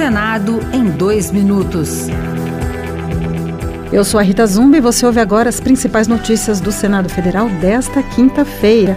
Senado em dois minutos. Eu sou a Rita Zumbi e você ouve agora as principais notícias do Senado Federal desta quinta-feira.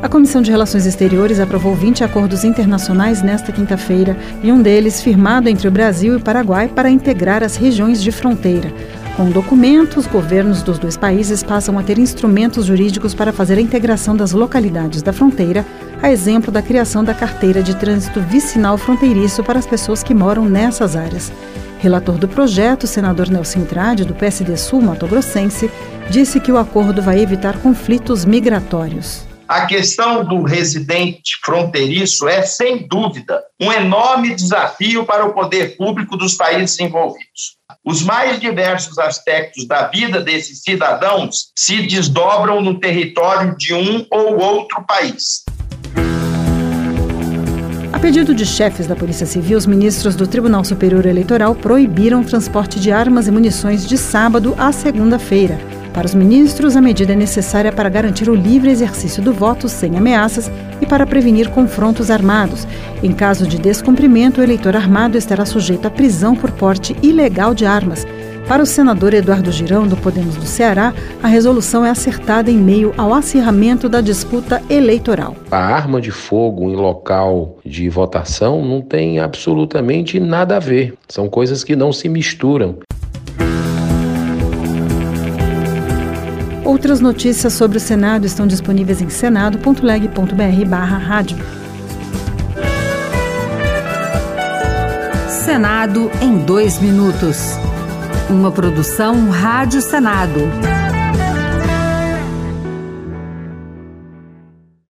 A Comissão de Relações Exteriores aprovou 20 acordos internacionais nesta quinta-feira e um deles firmado entre o Brasil e o Paraguai para integrar as regiões de fronteira. Com documentos, governos dos dois países passam a ter instrumentos jurídicos para fazer a integração das localidades da fronteira, a exemplo da criação da carteira de trânsito vicinal fronteiriço para as pessoas que moram nessas áreas. Relator do projeto, senador Nelson Trade, do PSD Sul Mato Grossense, disse que o acordo vai evitar conflitos migratórios. A questão do residente fronteiriço é, sem dúvida, um enorme desafio para o poder público dos países envolvidos. Os mais diversos aspectos da vida desses cidadãos se desdobram no território de um ou outro país. A pedido de chefes da Polícia Civil, os ministros do Tribunal Superior Eleitoral proibiram o transporte de armas e munições de sábado a segunda-feira. Para os ministros, a medida é necessária para garantir o livre exercício do voto sem ameaças e para prevenir confrontos armados. Em caso de descumprimento, o eleitor armado estará sujeito à prisão por porte ilegal de armas. Para o senador Eduardo Girão, do Podemos do Ceará, a resolução é acertada em meio ao acirramento da disputa eleitoral. A arma de fogo em local de votação não tem absolutamente nada a ver. São coisas que não se misturam. Outras notícias sobre o Senado estão disponíveis em senado.leg.br barra rádio. Senado em dois minutos. Uma produção Rádio Senado.